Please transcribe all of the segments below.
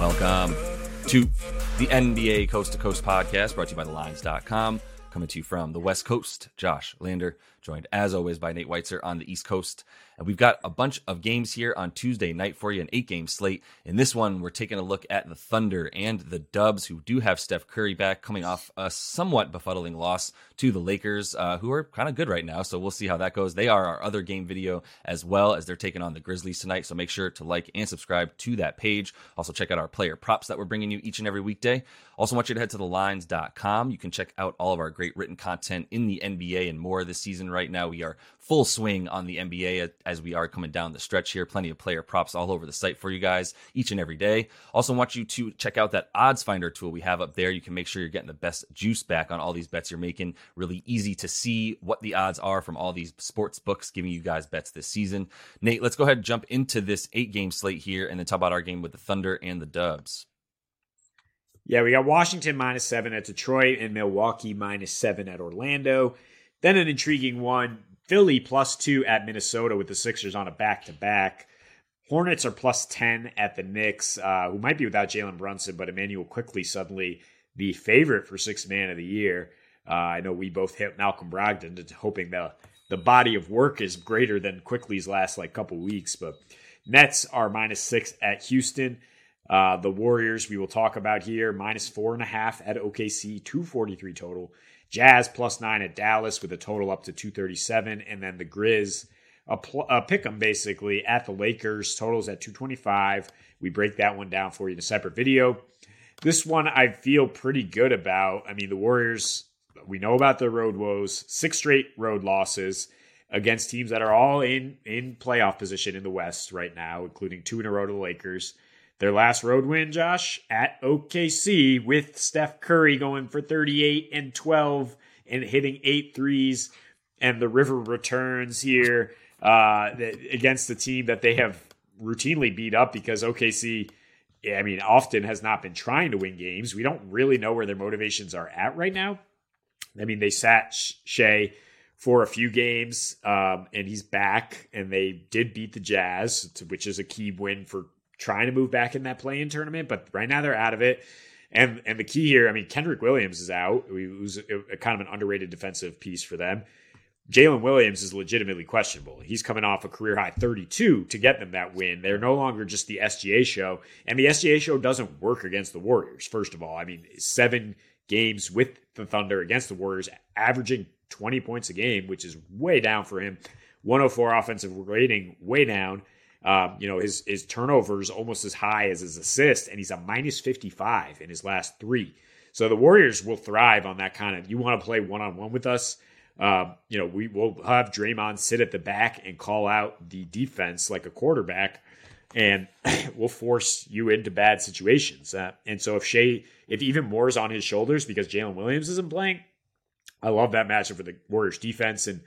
Welcome to the NBA Coast to Coast podcast brought to you by thelines.com. Coming to you from the West Coast, Josh Lander, joined as always by Nate Weitzer on the East Coast. And we've got a bunch of games here on Tuesday night for you, an eight game slate. In this one, we're taking a look at the Thunder and the Dubs, who do have Steph Curry back, coming off a somewhat befuddling loss to the Lakers, uh, who are kind of good right now. So we'll see how that goes. They are our other game video as well as they're taking on the Grizzlies tonight. So make sure to like and subscribe to that page. Also, check out our player props that we're bringing you each and every weekday. Also, want you to head to thelines.com. You can check out all of our great written content in the NBA and more this season right now. We are full swing on the NBA as we are coming down the stretch here. Plenty of player props all over the site for you guys each and every day. Also, want you to check out that odds finder tool we have up there. You can make sure you're getting the best juice back on all these bets you're making. Really easy to see what the odds are from all these sports books giving you guys bets this season. Nate, let's go ahead and jump into this eight game slate here and then talk about our game with the Thunder and the Dubs. Yeah, we got Washington minus seven at Detroit and Milwaukee minus seven at Orlando. Then an intriguing one Philly plus two at Minnesota with the Sixers on a back to back. Hornets are plus 10 at the Knicks, uh, who might be without Jalen Brunson, but Immanuel Quickley suddenly the favorite for sixth man of the year. Uh, I know we both hit Malcolm Brogdon, hoping the the body of work is greater than Quickley's last like couple weeks. But Nets are minus six at Houston. Uh, the Warriors we will talk about here minus four and a half at OKC, two forty three total. Jazz plus nine at Dallas with a total up to 237. And then the Grizz, a, pl- a pick 'em basically at the Lakers, totals at 225. We break that one down for you in a separate video. This one I feel pretty good about. I mean, the Warriors, we know about their road woes, six straight road losses against teams that are all in in playoff position in the West right now, including two in a row to the Lakers. Their last road win, Josh, at OKC with Steph Curry going for 38 and 12 and hitting eight threes. And the river returns here uh, against the team that they have routinely beat up because OKC, I mean, often has not been trying to win games. We don't really know where their motivations are at right now. I mean, they sat Shai for a few games, um, and he's back, and they did beat the Jazz, which is a key win for trying to move back in that play-in tournament, but right now they're out of it. And and the key here, I mean, Kenrich Williams is out, who's a, a kind of an underrated defensive piece for them. Jalen Williams is legitimately questionable. He's coming off a career high 32 to get them that win. They're no longer just the SGA show, and the SGA show doesn't work against the Warriors. First of all, I mean, seven games with the Thunder against the Warriors, averaging 20 points a game, which is way down for him. 104 offensive rating, way down. Um, you know, his his turnovers almost as high as his assists, and he's a minus 55 in his last three. So the Warriors will thrive on that kind of. You want to play one on one with us? Um, you know, we will have Draymond sit at the back and call out the defense like a quarterback, and we'll force you into bad situations. Uh, and so if Shai, if even more is on his shoulders because Jalen Williams isn't playing, I love that matchup for the Warriors defense and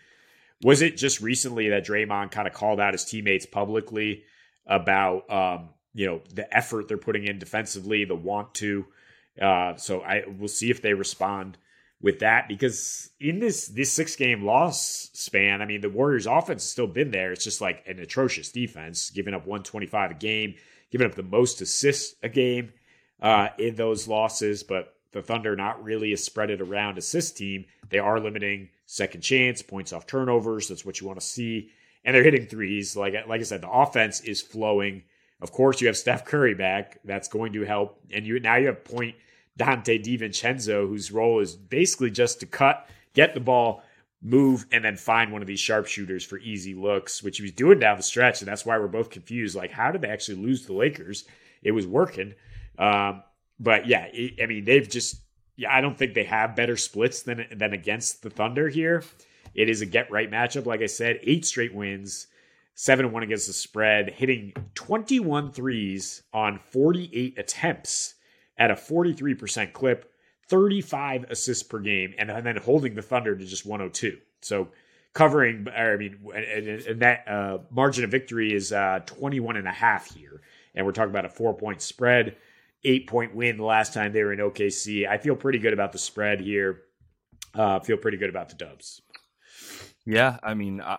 was it just recently that Draymond kind of called out his teammates publicly about um, you know the effort they're putting in defensively, the want to? Uh, so I will see if they respond with that because in this this six game loss span, I mean the Warriors' offense has still been there. It's just like an atrocious defense, giving up 125 a game, giving up the most assists a game uh, in those losses. But the Thunder not really a spread it around assist team. They are limiting second chance, points off turnovers. That's what you want to see. And they're hitting threes. Like, like I said, the offense is flowing. Of course, you have Steph Curry back. That's going to help. And you now you have point Donte DiVincenzo, whose role is basically just to cut, get the ball, move, and then find one of these sharpshooters for easy looks, which he was doing down the stretch. And that's why we're both confused. Like, how did they actually lose the Lakers? It was working. Um, but yeah, I mean, they've just yeah, I don't think they have better splits than than against the Thunder here. It is a get right matchup, like I said, eight straight wins, seven and one against the spread, hitting 21 threes on 48 attempts at a 43% clip, 35 assists per game, and, and then holding the Thunder to just 102. So covering, I mean, and, that uh, margin of victory is uh, 21 and a half here. And we're talking about a four point spread eight point win the last time they were in OKC. I feel pretty good about the spread here. Uh, feel pretty good about the Dubs. Yeah, I mean, I,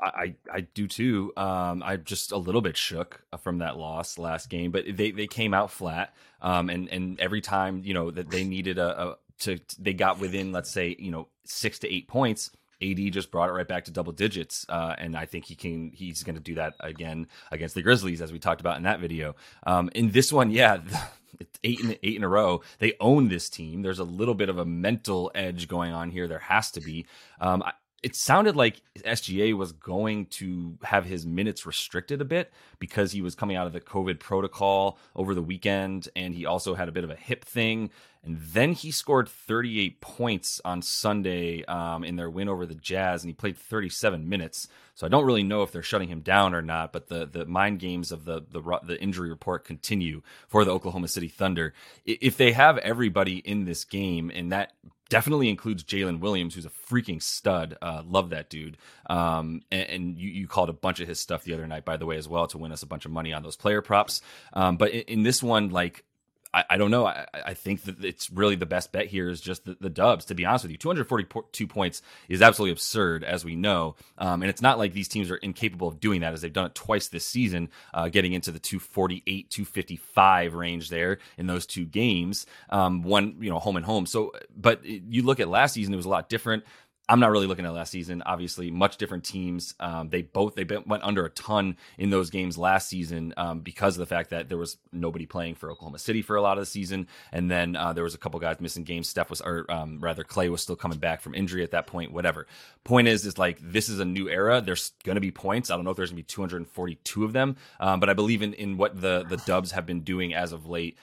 I, I do too. Um, I'm just a little bit shook from that loss last game, but they, they came out flat. Um, and and every time you know that they needed a, a to they got within, let's say, you know, six to eight points. AD just brought it right back to double digits, uh, and I think he can. He's going to do that again against the Grizzlies, as we talked about in that video. Um, in this one, yeah, eight in eight in a row. They own this team. There's a little bit of a mental edge going on here. There has to be. Um, it sounded like SGA was going to have his minutes restricted a bit because he was coming out of the COVID protocol over the weekend and he also had a bit of a hip thing. And then he scored 38 points on Sunday um, in their win over the Jazz and he played 37 minutes. So I don't really know if they're shutting him down or not, but the, the mind games of the, the, the injury report continue for the Oklahoma City Thunder. If they have everybody in this game and that definitely includes Jalen Williams, who's a freaking stud. Uh, love that dude. Um, and, and you, you, called a bunch of his stuff the other night, by the way, as well, to win us a bunch of money on those player props. Um, but in, in, this one, like I, I don't know. I, I, think that it's really the best bet here is just the, the, Dubs. To be honest with you, 242 points is absolutely absurd, as we know. Um, and it's not like these teams are incapable of doing that, as they've done it twice this season, uh, getting into the 248, 255 range there in those two games. Um, one, you know, home and home. So, but you look at last season, it was a lot different. I'm not really looking at last season. Obviously, much different teams. Um, they both they went under a ton in those games last season um, because of the fact that there was nobody playing for Oklahoma City for a lot of the season, and then uh, there was a couple guys missing games. Steph was, or um, rather, Clay was still coming back from injury at that point. Whatever. Point is, is like this is a new era. There's going to be points. I don't know if there's going to be 242 of them, um, but I believe in in what the the Dubs have been doing as of late.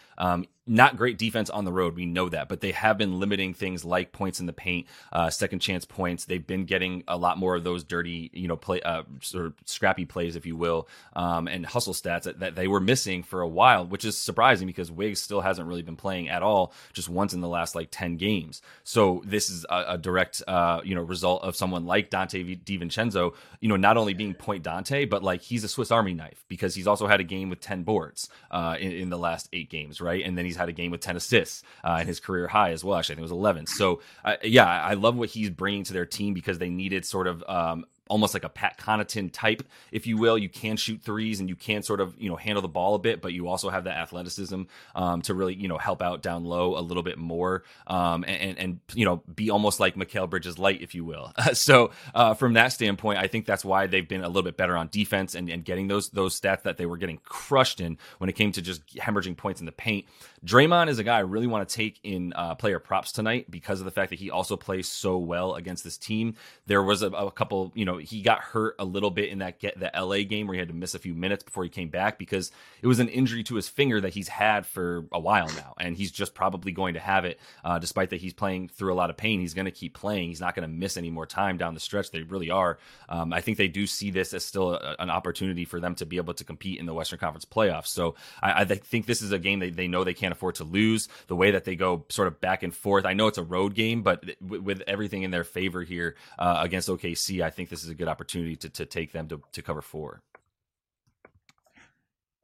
Not great defense on the road. We know that, but they have been limiting things like points in the paint, uh, second chance points. They've been getting a lot more of those dirty, you know, play, uh, sort of scrappy plays, if you will, um, and hustle stats that, that, they were missing for a while, which is surprising because Wiggs still hasn't really been playing at all, just once in the last like 10 games. So this is a, a direct, uh, you know, result of someone like Donte DiVincenzo, you know, not only being point Donte, but like he's a Swiss Army knife because he's also had a game with 10 boards uh, in, in the last eight games, right? And then he's had a game with 10 assists uh, and his career high as well. Actually, I think it was 11. So, uh, yeah, I love what he's bringing to their team because they needed sort of um, almost like a Pat Connaughton type, if you will. You can shoot threes and you can sort of you know handle the ball a bit, but you also have that athleticism um, to really you know help out down low a little bit more um, and, and you know be almost like Mikal Bridges light, if you will. so uh, from that standpoint, I think that's why they've been a little bit better on defense and, and getting those those stats that they were getting crushed in when it came to just hemorrhaging points in the paint. Draymond is a guy I really want to take in uh, player props tonight because of the fact that he also plays so well against this team. There was a, a couple, you know he got hurt a little bit in that get the LA game where he had to miss a few minutes before he came back because it was an injury to his finger that he's had for a while now, and he's just probably going to have it. Uh, despite that he's playing through a lot of pain, he's going to keep playing. He's not going to miss any more time down the stretch. They really are. Um, I think they do see this as still a, an opportunity for them to be able to compete in the Western Conference playoffs. So I, I think this is a game they, they know they can't afford to lose. The way that they go sort of back and forth. I know it's a road game, but with everything in their favor here uh, against OKC, I think this is a good opportunity to, to take them to, to cover four.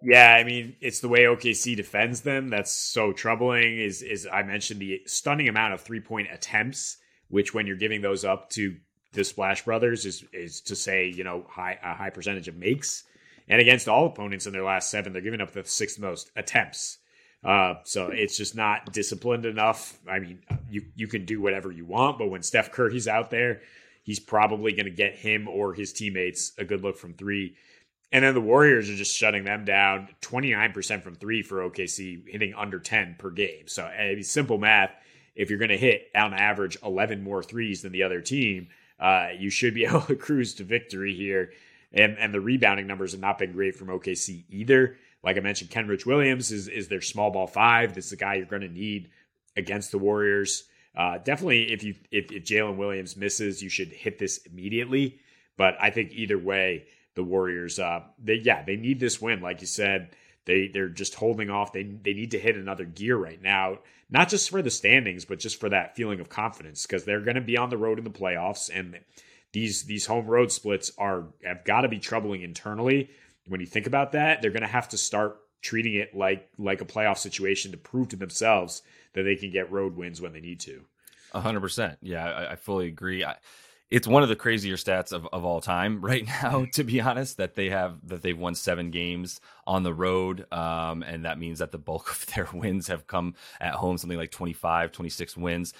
Yeah, I mean, it's the way OKC defends them that's so troubling. Is is I mentioned the stunning amount of three point attempts, which when you're giving those up to the Splash Brothers is is to say you know high a high percentage of makes, and against all opponents in their last seven, they're giving up the sixth most attempts. Uh, so it's just not disciplined enough. I mean, you you can do whatever you want, but when Steph Curry's out there, he's probably going to get him or his teammates a good look from three. And then the Warriors are just shutting them down 29% from three for OKC, hitting under 10 per game. So, simple math. If you're going to hit on average 11 more threes than the other team, uh, you should be able to cruise to victory here. And, and the rebounding numbers have not been great from OKC either. Like I mentioned, Kenrich Williams is, is their small ball five. This is the guy you're going to need against the Warriors. Uh, definitely, if you if, if Jalen Williams misses, you should hit this immediately. But I think either way, the Warriors, uh, they yeah, they need this win. Like you said, they they're just holding off. They they need to hit another gear right now, not just for the standings, but just for that feeling of confidence because they're going to be on the road in the playoffs, and these these home road splits are have got to be troubling internally. When you think about that, they're going to have to start treating it like like a playoff situation to prove to themselves that they can get road wins when they need to. hundred percent. Yeah, I, I fully agree. I, it's one of the crazier stats of, of all time right now to be honest that they have that they've won seven games on the road um, and that means that the bulk of their wins have come at home something like 25 26 wins.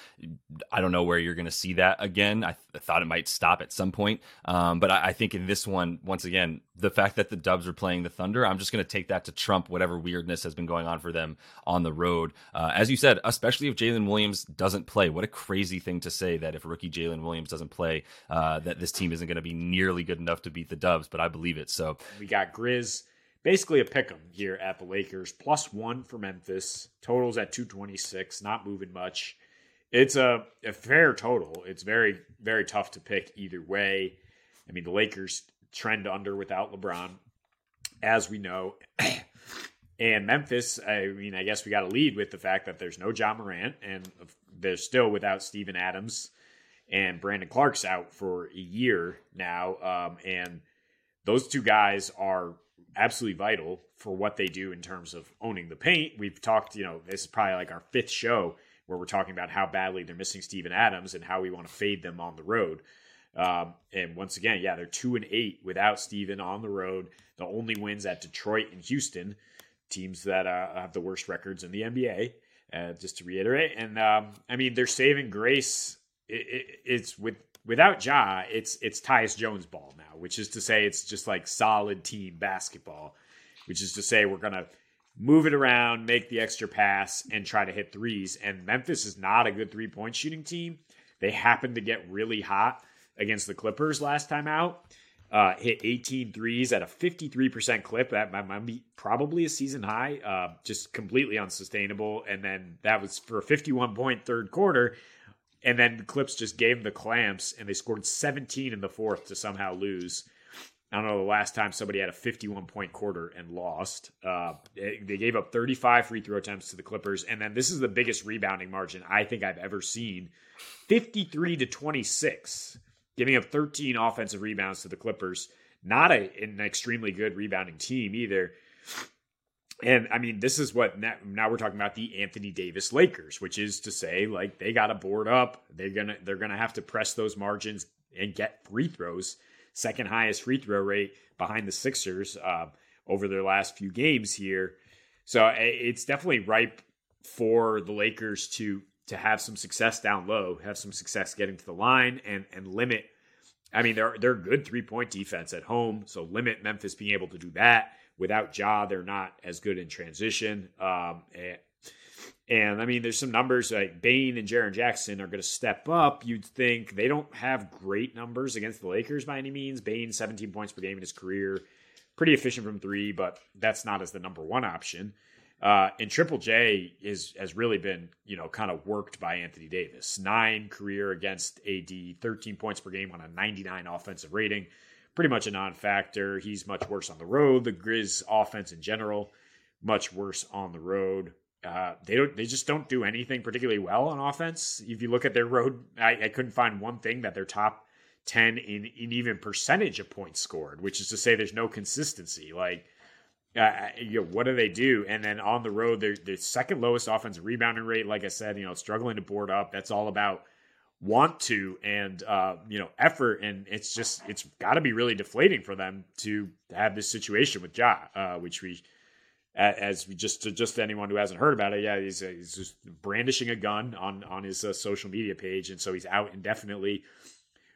I don't know where you're going to see that again. I, th- I, thought it might stop at some point um, but I, I, think in this one once again the fact that the dubs are playing the thunder i'm just going to take that to trump whatever weirdness has been going on for them on the road. Uh, as you said especially if jalen williams doesn't play what a crazy thing to say that if rookie jalen williams doesn't play uh, that this team isn't going to be nearly good enough to beat the dubs but i believe it so. We got grizz basically a pick 'em here at the Lakers. Plus one for Memphis. Totals at 226, not moving much. It's a, a fair total. It's very, very tough to pick either way. I mean, the Lakers trend under without LeBron, as we know. and Memphis, I mean, I guess we got to lead with the fact that there's no Ja Morant, and they're still without Steven Adams, and Brandon Clarke's out for a year now. Um, and those two guys are absolutely vital for what they do in terms of owning the paint. We've talked, you know, this is probably like our fifth show where we're talking about how badly they're missing Steven Adams and how we want to fade them on the road. Um, and once again, yeah, they're two and eight without Steven on the road. The only wins at Detroit and Houston, teams that uh, have the worst records in the NBA. Uh, just to reiterate, and um, I mean, they're saving grace. It, it, it's with without Ja, it's it's Tyus Jones ball now, which is to say it's just like solid team basketball, which is to say we're gonna move it around, make the extra pass, and try to hit threes. And Memphis is not a good three point shooting team. They happened to get really hot against the Clippers last time out. Uh, hit 18 threes at a 53% clip. That might be probably a season high, uh, just completely unsustainable. And then that was for a 51 point third quarter. And then the Clips just gave them the clamps, and they scored 17 in the fourth to somehow lose. I don't know the last time somebody had a 51 point quarter and lost. Uh, they gave up 35 free throw attempts to the Clippers, and then this is the biggest rebounding margin I think I've ever seen 53 to 26, giving up 13 offensive rebounds to the Clippers. Not a, an extremely good rebounding team either. And I mean, this is what now we're talking about the Anthony Davis Lakers, which is to say, like they got to board up. They're gonna they're gonna have to press those margins and get free throws. Second highest free throw rate behind the Sixers uh, over their last few games here. So it's definitely ripe for the Lakers to to have some success down low, have some success getting to the line, and and limit. I mean, they're they're good three point defense at home, so limit Memphis being able to do that Without Ja, they're not as good in transition. Um, and, and, I mean, there's some numbers like Bane and Jaren Jackson are going to step up. You'd think they don't have great numbers against the Lakers by any means. Bane, 17 points per game in his career, pretty efficient from three, but that's not as the number one option. Uh, and Triple J is has really been, you know, kind of worked by Anthony Davis. Nine career against AD, 13 points per game on a 99 offensive rating pretty much a non-factor. He's much worse on the road. The Grizz offense in general, much worse on the road. Uh, they don't. They just don't do anything particularly well on offense. If you look at their road, I, I couldn't find one thing that they're top ten in, in even percentage of points scored, which is to say there's no consistency. Like, uh, you know, what do they do? And then on the road, they're the second lowest offensive rebounding rate. Like I said, you know, struggling to board up. That's all about want to and uh, you know effort and it's just it's got to be really deflating for them to have this situation with Ja, uh, which we as we just to just anyone who hasn't heard about it, yeah, he's, uh, he's just brandishing a gun on on his uh, social media page, and so he's out indefinitely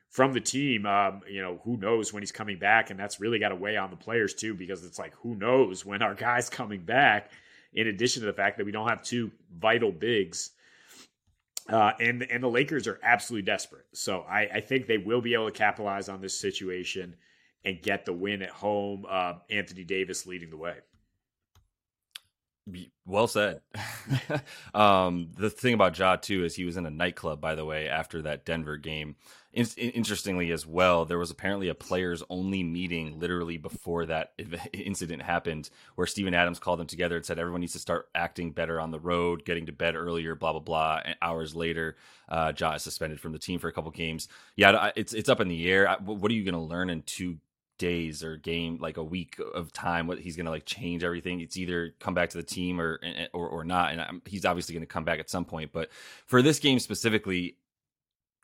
from the team. Um, you know, who knows when he's coming back, and that's really got to weigh on the players too, because it's like who knows when our guy's coming back. In addition to the fact that we don't have two vital bigs uh, and and the Lakers are absolutely desperate. So I, I, think they will be able to capitalize on this situation and get the win at home. Uh, Anthony Davis leading the way. Well said. um, the thing about Ja too is he was in a nightclub, by the way, after that Denver game. In- interestingly, as well, there was apparently a players only meeting literally before that incident happened, where Steven Adams called them together and said everyone needs to start acting better on the road, getting to bed earlier, blah blah blah. And hours later, uh, Ja is suspended from the team for a couple games. Yeah, it's it's up in the air. What are you going to learn in two days or game like a week of time what he's going to like change everything it's either come back to the team or or, or not and I'm, he's obviously going to come back at some point but for this game specifically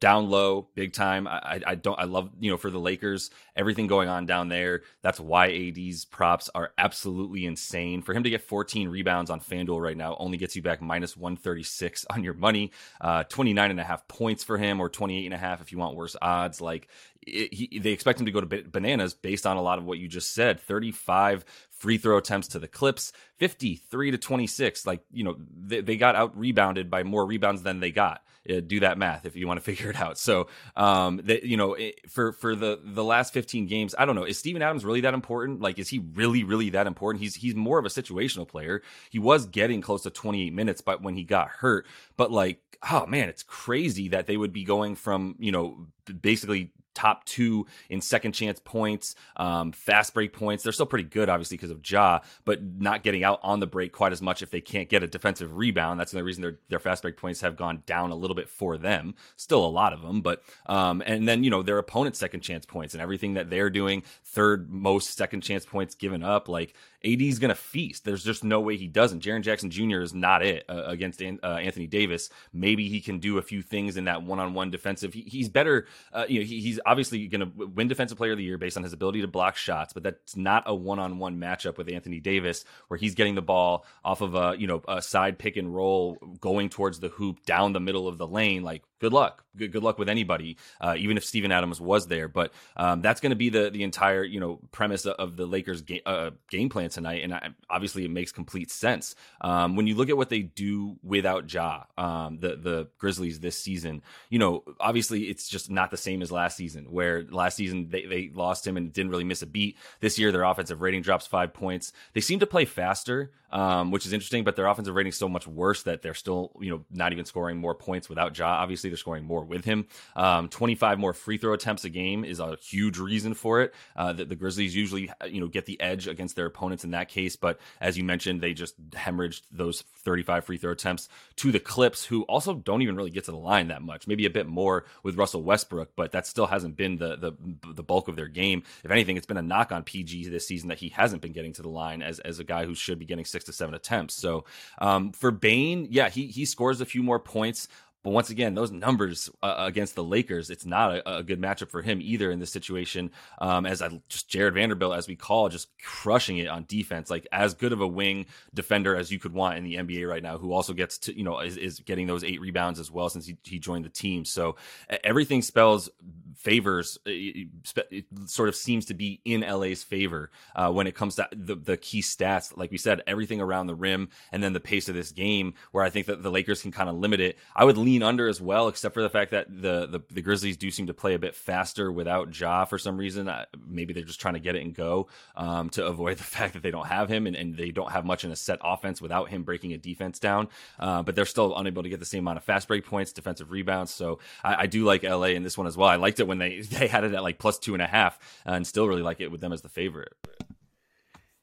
down low, big time. I, I don't. I love you know for the Lakers everything going on down there. That's why AD's props are absolutely insane. For him to get 14 rebounds on FanDuel right now only gets you back minus 136 on your money. Uh, 29 and a half points for him, or 28 and a half if you want worse odds. Like he, they expect him to go to bananas based on a lot of what you just said. 35 free throw attempts to the Clips, 53 to 26. Like, you know, they, they got out rebounded by more rebounds than they got. Uh, do that math if you want to figure it out. So, um, that you know, it, for for the the last 15 games, I don't know, is Steven Adams really that important? Like, is he really really that important? He's he's more of a situational player. He was getting close to 28 minutes, but when he got hurt, but like, oh man, it's crazy that they would be going from you know basically top two in second chance points, um, fast break points. They're still pretty good, obviously, because of Ja, but not getting out on the break quite as much if they can't get a defensive rebound. That's the reason their their fast break points have gone down a little bit for them. Still a lot of them, but um, and then you know their opponent's second chance points and everything that they're doing, third most second chance points given up. Like AD's going to feast. There's just no way he doesn't. Jaren Jackson Jr. is not it uh, against uh, Anthony Davis. Maybe he can do a few things in that one-on-one defensive. He, he's better. Uh, you know, he, he's obviously going to win Defensive Player of the Year based on his ability to block shots, but that's not a one-on-one matchup with Anthony Davis where he's getting the ball off of a you know a side pick and roll going towards the hoop down the middle of the lane. Like good luck. Good, good luck with anybody, uh, even if Steven Adams was there. But um, that's going to be the the entire you know premise of the Lakers game, uh, game plan tonight, and I, obviously it makes complete sense um, when you look at what they do without Ja, um, the the Grizzlies this season. You know, obviously it's just not the same as last season, where last season they they lost him and didn't really miss a beat. This year their offensive rating drops five points. They seem to play faster um, which is interesting. But their offensive rating is so much worse that they're still, you know, not even scoring more points without Ja. Obviously, they're scoring more with him. Um, 25 more free throw attempts a game is a huge reason for it. Uh, the, the, Grizzlies usually, you know, get the edge against their opponents in that case. But as you mentioned, they just hemorrhaged those 35 free throw attempts to the Clips, who also don't even really get to the line that much. Maybe a bit more with Russell Westbrook, but that still hasn't been the the, the bulk of their game. If anything, it's been a knock on PG this season that he hasn't been getting to the line as as a guy who should be getting six to seven attempts. So um, for Bane, yeah, he he scores a few more points. But once again, those numbers uh, against the Lakers, it's not a, a, good matchup for him either in this situation. Um, as I just Jarred Vanderbilt, as we call, just crushing it on defense, like as good of a wing defender as you could want in the NBA right now, who also gets to, you know, is, is getting those eight rebounds as well since he, he joined the team. So everything spells favors it, it sort of seems to be in LA's favor uh, when it comes to the, the key stats. Like we said, everything around the rim and then the pace of this game, where I think that the Lakers can kind of limit it. I would lean under as well, except for the fact that the the, the Grizzlies do seem to play a bit faster without Ja for some reason. Uh, maybe they're just trying to get it and go um, to avoid the fact that they don't have him and, and, they don't have much in a set offense without him breaking a defense down. Uh, but they're still unable to get the same amount of fast break points, defensive rebounds. So I, I do like LA in this one as well. I liked it when they they had it at like plus two and a half, and still really like it with them as the favorite.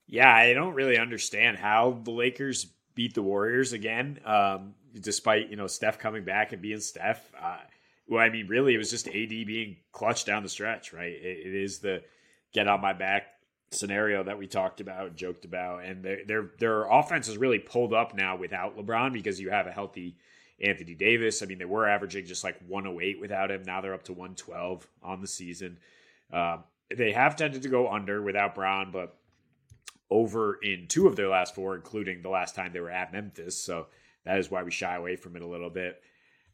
Yeah, I don't really understand how the Lakers beat the Warriors again, um, despite you know Steph coming back and being Steph. Uh, well, I mean, really, it was just AD being clutch down the stretch, right? it, it is the get on my back scenario that we talked about, joked about, and their their their offense is really pulled up now without LeBron because you have a healthy Anthony Davis. I mean, they were averaging just like 108 without him. Now they're up to 112 on the season. Um, they have tended to go under without Brown, but over in two of their last four, including the last time they were at Memphis. So that is why we shy away from it a little bit.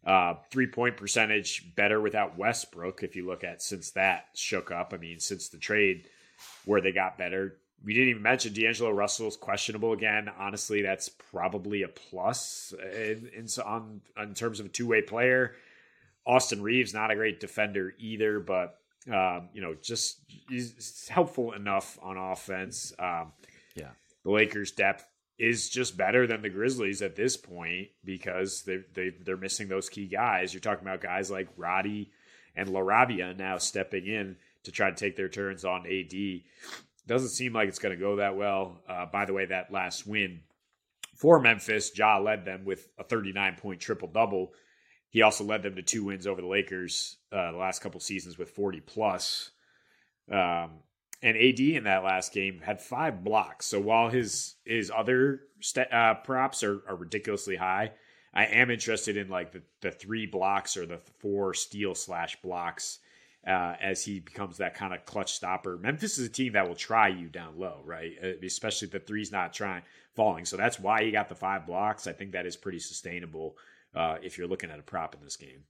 Uh, three point percentage better without Westbrook. If you look at since that shook up, I mean, since the trade where they got better, we didn't even mention D'Angelo Russell's questionable again. Honestly, that's probably a plus in, in on in terms of a two way player. Austin Reaves, not a great defender either, but um, you know just he's helpful enough on offense. Um, yeah, the Lakers' depth is just better than the Grizzlies at this point because they they they're missing those key guys. You're talking about guys like Roddy and LaRabia now stepping in to try to take their turns on AD. Doesn't seem like it's going to go that well. Uh, by the way, that last win for Memphis, Ja led them with a 39 point triple double. He also led them to two wins over the Lakers uh, the last couple seasons with 40 plus. Um, and AD in that last game had five blocks. So while his his other st- uh, props are, are ridiculously high, I am interested in like the, the three blocks or the four steal slash blocks uh, as he becomes that kind of clutch stopper. Memphis is a team that will try you down low, right? Uh, especially if the three's not trying falling. So that's why he got the five blocks. I think that is pretty sustainable uh, if you're looking at a prop in this game.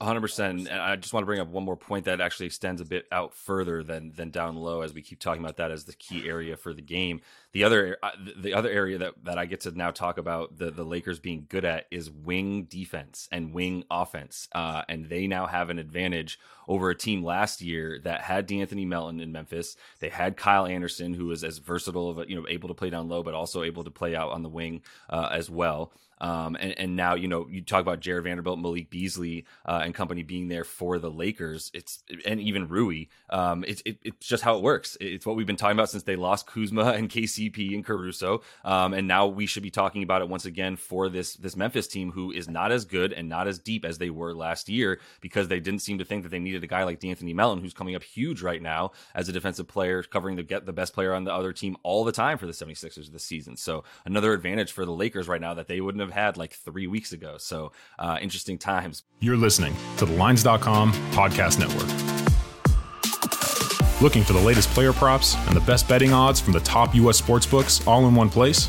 100% and i just want to bring up one more point that actually extends a bit out further than than down low as we keep talking about that as the key area for the game the other uh, the other area that that i get to now talk about the the lakers being good at is wing defense and wing offense uh, and they now have an advantage over a team last year that had De'Anthony Melton in Memphis. They had Kyle Anderson, who was as versatile of you know able to play down low, but also able to play out on the wing uh, as well. Um, and, and, now, you know, you talk about Jarred Vanderbilt, Malik Beasley, uh, and company being there for the Lakers. It's and even Rui. Um, it's it, it's just how it works. It's what we've been talking about since they lost Kuzma and KCP and Caruso. Um, and now we should be talking about it once again for this this Memphis team who is not as good and not as deep as they were last year because they didn't seem to think that they needed a guy like De'Anthony Melton, who's coming up huge right now as a defensive player, covering the get the best player on the other team all the time for the 76ers this season. So another advantage for the Lakers right now that they wouldn't have had like three weeks ago. So uh, interesting times. You're listening to the Lines.com podcast network. Looking for the latest player props and the best betting odds from the top U.S. sportsbooks all in one place?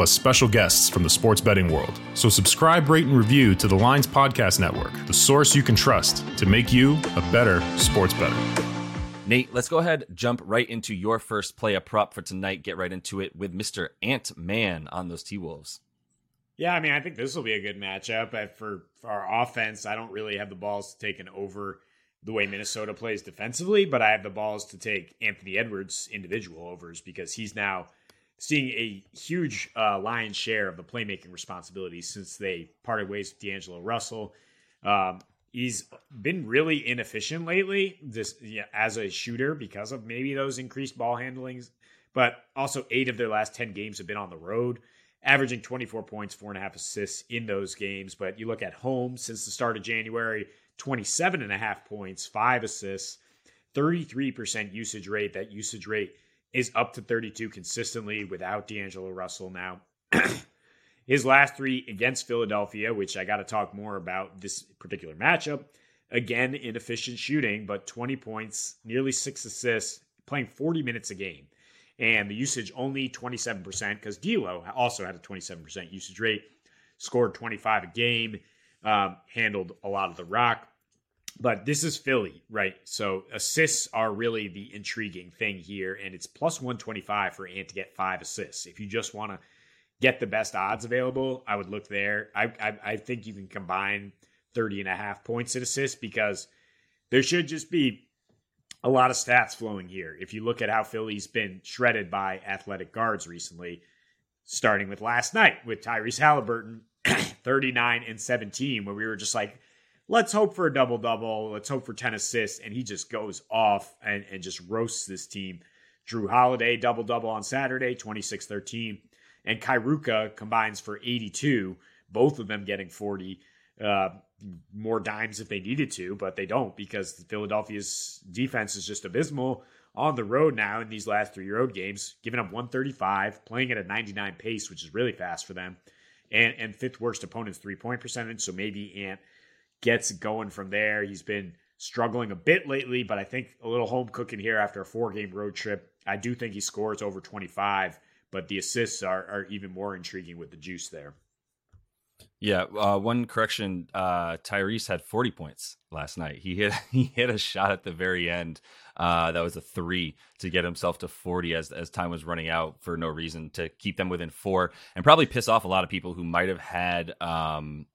plus special guests from the sports betting world. So subscribe, rate, and review to the Lines Podcast Network, the source you can trust to make you a better sports better. Nate, let's go ahead, jump right into your first play a prop for tonight. Get right into it with Mr. Ant Man on those T Wolves. Yeah, I mean, I think this will be a good matchup. For, for our offense, I don't really have the balls to take an over the way Minnesota plays defensively, but I have the balls to take Anthony Edwards individual overs because he's now seeing a huge uh, lion's share of the playmaking responsibilities since they parted ways with D'Angelo Russell. Um, he's been really inefficient lately, as a shooter because of maybe those increased ball handlings. But also, eight of their last ten games have been on the road, averaging 24 points, four and a half assists in those games. But you look at home since the start of January, 27 and a half points, five assists, 33% usage rate. That usage rate is up to 32 consistently without D'Angelo Russell now. His last three against Philadelphia, which I got to talk more about this particular matchup. Again, inefficient shooting, but 20 points, nearly six assists, playing 40 minutes a game. And the usage only 27% because D'Lo also had a 27% usage rate, scored 25 a game, um, handled a lot of the rock. But this is Philly, right? So assists are really the intriguing thing here, and it's plus 125 for Ant to get five assists. If you just want to get the best odds available, I would look there. I, I, I think you can combine 30 and a half points and assists because there should just be a lot of stats flowing here. If you look at how Philly's been shredded by athletic guards recently, starting with last night with Tyrese Halliburton, 39 and 17, where we were just like, let's hope for a double double. Let's hope for 10 assists. And he just goes off and, and just roasts this team. Jrue Holiday, double double on Saturday, 26 13 and Kairuka combines for 82, both of them getting 40 uh, more dimes if they needed to, but they don't because Philadelphia's defense is just abysmal on the road now in these last three road games, giving up 135, playing at a 99 pace, which is really fast for them, and and fifth worst opponent's three point percentage. So maybe Ant gets going from there. He's been struggling a bit lately, but I think a little home cooking here after a four game road trip. I do think he scores over 25 but the assists are, are even more intriguing with the juice there. Yeah, uh, one correction: uh, Tyrese had 40 points last night. He hit he hit a shot at the very end. Uh, that was a three to get himself to 40 as as time was running out for no reason to keep them within four and probably piss off a lot of people who might have had um,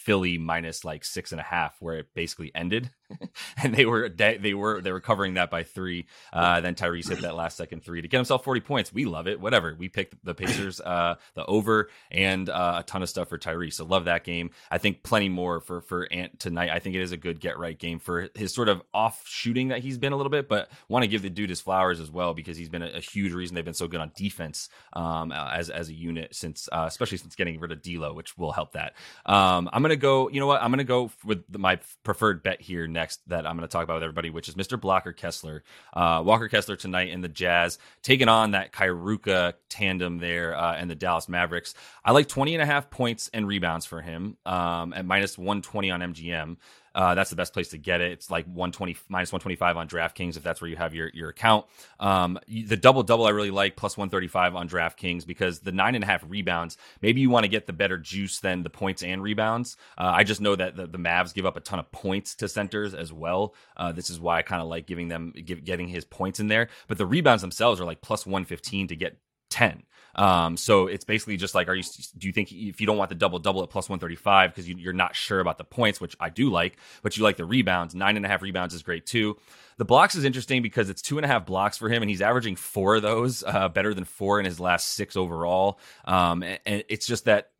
Philly minus like six and a half, where it basically ended. and they were they were they were covering that by three. Uh, then Tyrese hit that last second three to get himself 40 points. We love it. Whatever. We picked the Pacers, uh, the over, and uh, a ton of stuff for Tyrese. So love that game. I think plenty more for for Ant tonight. I think it is a good get right game for his sort of off shooting that he's been a little bit, but want to give the dude his flowers as well because he's been a, a huge reason they've been so good on defense um, as as a unit since uh, especially since getting rid of D'Lo, which will help that. Um, I'm gonna go. You know what? I'm gonna go with my preferred bet here next that I'm gonna talk about with everybody, which is Mr. Blocker Kessler, uh, Walker Kessler tonight in the Jazz taking on that Kiruka tandem there uh, and the Dallas Mavericks. I like 20 and a half points and rebounds for him um, at minus 120 on MGM. Uh, that's the best place to get it. It's like 120 minus 125 on DraftKings if that's where you have your your account. Um, the double double I really like plus 135 on DraftKings because the nine and a half rebounds. Maybe you want to get the better juice than the points and rebounds. Uh, I just know that the, the Mavs give up a ton of points to centers as well. Uh, this is why I kind of like giving them give, getting his points in there. But the rebounds themselves are like plus 115 to get 10. Um, so it's basically just like, are you, do you think if you don't want the double double at plus 135 because you, are not sure about the points, which I do like, but you like the rebounds, nine and a half rebounds is great too. The blocks is interesting because it's two and a half blocks for him, and he's averaging four of those, uh, better than four in his last six overall. Um, and, and it's just that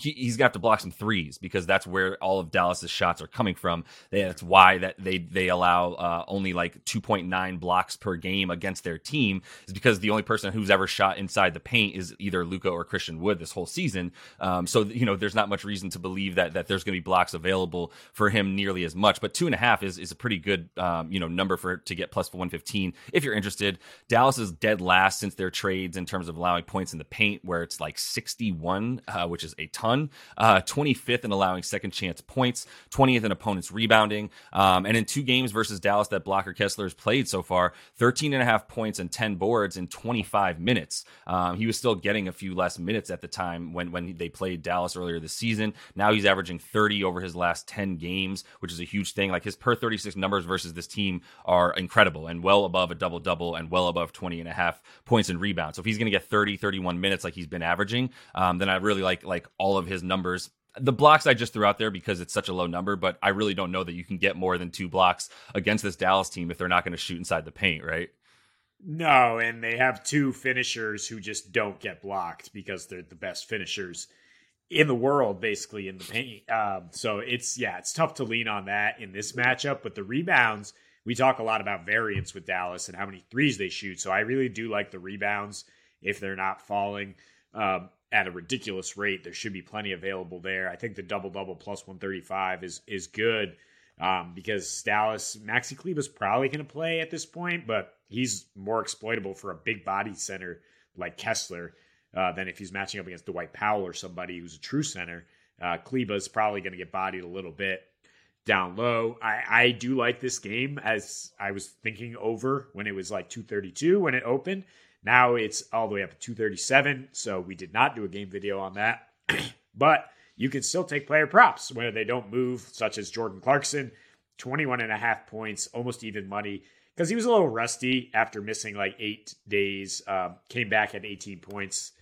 he, gonna have to block some threes because that's where all of Dallas's shots are coming from. That's why that they they allow uh, only like 2.9 blocks per game against their team is because the only person who's ever shot inside the paint is either Luka or Christian Wood this whole season. Um, so you know there's not much reason to believe that that there's to be blocks available for him nearly as much. But two and a half is is a pretty good um, you know number for to get plus 115 if you're interested. Dallas is dead last since their trades in terms of allowing points in the paint, where it's like 61. Uh, which is a ton. Uh, 25th in allowing second chance points, 20th in opponents rebounding. Um, and in two games versus Dallas that Blocker Kessler has played so far, 13 and a half points and 10 boards in 25 minutes. Um, he was still getting a few less minutes at the time when, when they played Dallas earlier this season. Now he's averaging 30 over his last 10 games, which is a huge thing. Like his per 36 numbers versus this team are incredible and well above a double double and well above 20 and a half points and rebounds. So if he's going to get 30, 31 minutes like he's been averaging, um, then I really like like all of his numbers. The blocks I just threw out there because it's such a low number, but I really don't know that you can get more than two blocks against this Dallas team if they're not going to shoot inside the paint, right? No, and they have two finishers who just don't get blocked because they're the best finishers in the world, basically in the paint. Um, so it's yeah, it's tough to lean on that in this matchup. But the rebounds, we talk a lot about variance with Dallas and how many threes they shoot. So I really do like the rebounds if they're not falling. Um, at a ridiculous rate. There should be plenty available there. I think the double double plus 135 is is good um, because Dallas Maxi Kleber's probably going to play at this point, but he's more exploitable for a big body center like Kessler uh, than if he's matching up against Dwight Powell or somebody who's a true center. Uh, Kleber's probably going to get bodied a little bit down low. I, I do like this game as I was thinking over when it was like 232 when it opened. Now it's all the way up to 237. So we did not do a game video on that. but you can still take player props where they don't move, such as Jordan Clarkson, 21 and a half points, almost even money, because he was a little rusty after missing like eight days. Um, came back at 18 points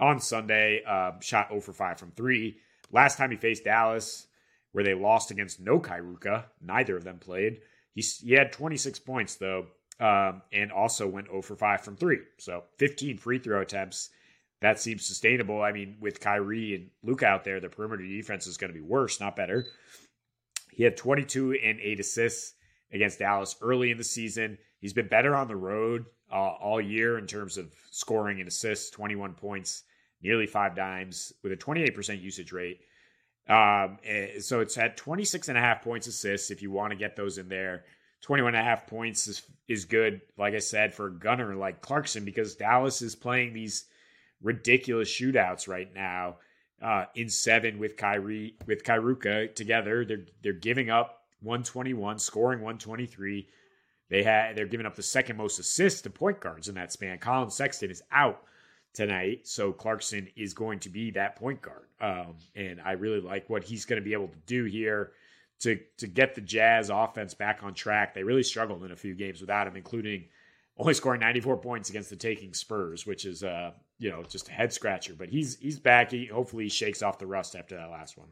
on Sunday, um, shot 0 for 5 from three. Last time he faced Dallas, where they lost against no Kiruka, neither of them played. He, he had 26 points, though, um, and also went 0 for 5 from 3. So 15 free throw attempts. That seems sustainable. I mean, with Kyrie and Luke out there, the perimeter defense is going to be worse, not better. He had 22 and 8 assists against Dallas early in the season. He's been better on the road uh, all year in terms of scoring and assists 21 points, nearly five dimes, with a 28% usage rate. Um, eh, so it's at 26 and a half points assists if you want to get those in there. 21 and a half points is is good, like I said, for a gunner like Clarkson, because Dallas is playing these ridiculous shootouts right now. Uh, in seven with Kyrie with Kiruka together. They're they're giving up 121, scoring 123. They had they're giving up the second most assists to point guards in that span. Collin Sexton is out tonight, so Clarkson is going to be that point guard. Um, and I really like what he's going to be able to do here to to get the Jazz offense back on track. They really struggled in a few games without him, including only scoring 94 points against the taking Spurs, which is uh you know just a head scratcher. But he's he's back. He hopefully shakes off the rust after that last one.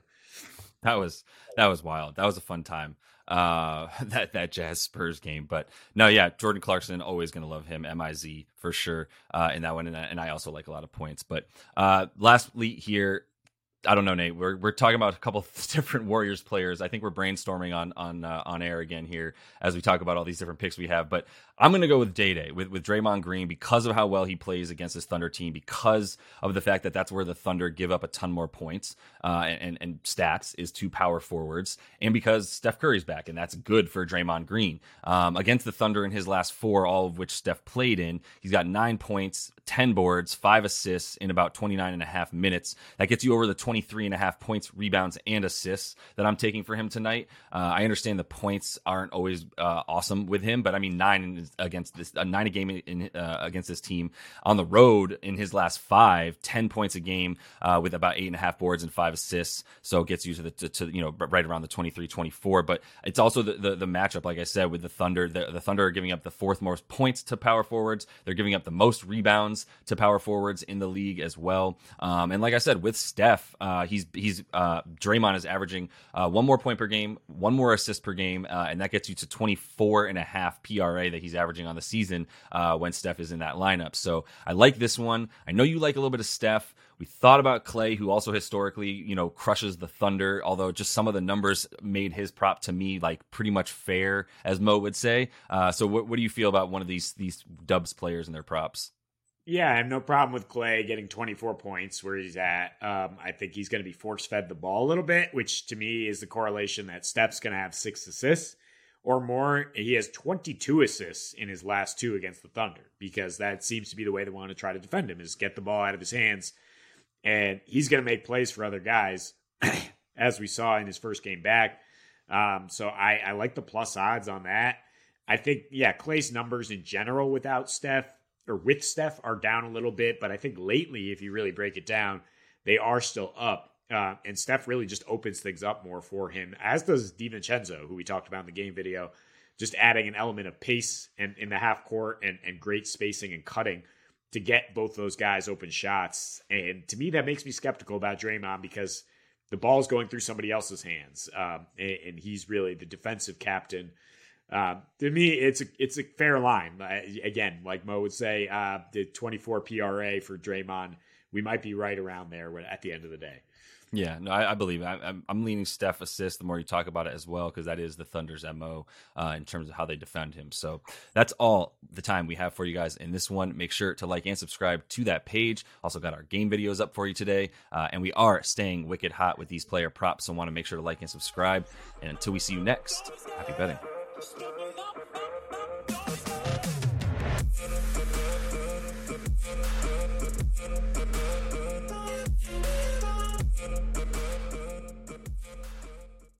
that was that was wild. That was a fun time. Uh, that that Jazz Spurs game, but no, yeah, Jordan Clarkson always gonna love him. Miz for sure uh, in that one, and, and I also like a lot of points. But uh, lastly here, I don't know, Nate. We're we're talking about a couple different Warriors players. I think we're brainstorming on on uh, on air again here as we talk about all these different picks we have. But I'm going to go with Day Day with with Draymond Green because of how well he plays against this Thunder team, because of the fact that that's where the Thunder give up a ton more points uh, and and stats is two power forwards, and because Steph Curry's back, and that's good for Draymond Green um, against the Thunder in his last four, all of which Steph played in. He's got nine points, ten boards, five assists in about 29 and a half minutes. That gets you over the 23 and a half points, rebounds, and assists that I'm taking for him tonight. Uh, I understand the points aren't always uh, awesome with him, but I mean nine against this, uh, nine a game in, uh, against this team on the road in his last five, 10 points a game uh, with about eight and a half boards and five assists. So it gets you to the to, to, you know right around the 23, 24. But it's also the, the, the matchup, like I said, with the Thunder. The, the Thunder are giving up the fourth most points to power forwards. They're giving up the most rebounds to power forwards in the league as well. Um, and like I said, with Steph, uh, he's he's uh, Draymond is averaging uh, one more point per game, one more assist per game, uh, and that gets you to 24 and a half PRA that he's averaging on the season uh, when Steph is in that lineup. So I like this one. I know you like a little bit of Steph. We thought about Clay, who also historically, you know, crushes the Thunder, although just some of the numbers made his prop to me like pretty much fair, as Mo would say. Uh, so what, what do you feel about one of these these Dubs players and their props? Yeah, I have no problem with Clay getting 24 points where he's at. Um, I think he's going to be force fed the ball a little bit, which to me is the correlation that Steph's going to have six assists or more. He has 22 assists in his last two against the Thunder because that seems to be the way they want to try to defend him is get the ball out of his hands. And he's going to make plays for other guys, as we saw in his first game back. Um, so I, I like the plus odds on that. I think, yeah, Clay's numbers in general without Steph or with Steph are down a little bit, but I think lately, if you really break it down, they are still up. Uh, and Steph really just opens things up more for him, as does DiVincenzo, who we talked about in the game video, just adding an element of pace and in the half court and, and great spacing and cutting to get both those guys open shots. And to me, that makes me skeptical about Draymond because the ball is going through somebody else's hands, um, and, and, he's really the defensive captain uh, to me, it's a it's a fair line. Again, like Mo would say, uh, the 24 PRA for Draymond, we might be right around there at the end of the day. Yeah, no, I, I believe I, am I'm leaning Steph assist the more you talk about it as well because that is the Thunder's mo uh, in terms of how they defend him. So that's all the time we have for you guys in this one. Make sure to like and subscribe to that page. Also got our game videos up for you today, uh, and we are staying wicked hot with these player props. So want to make sure to like and subscribe. And until we see you next, happy betting. Step up.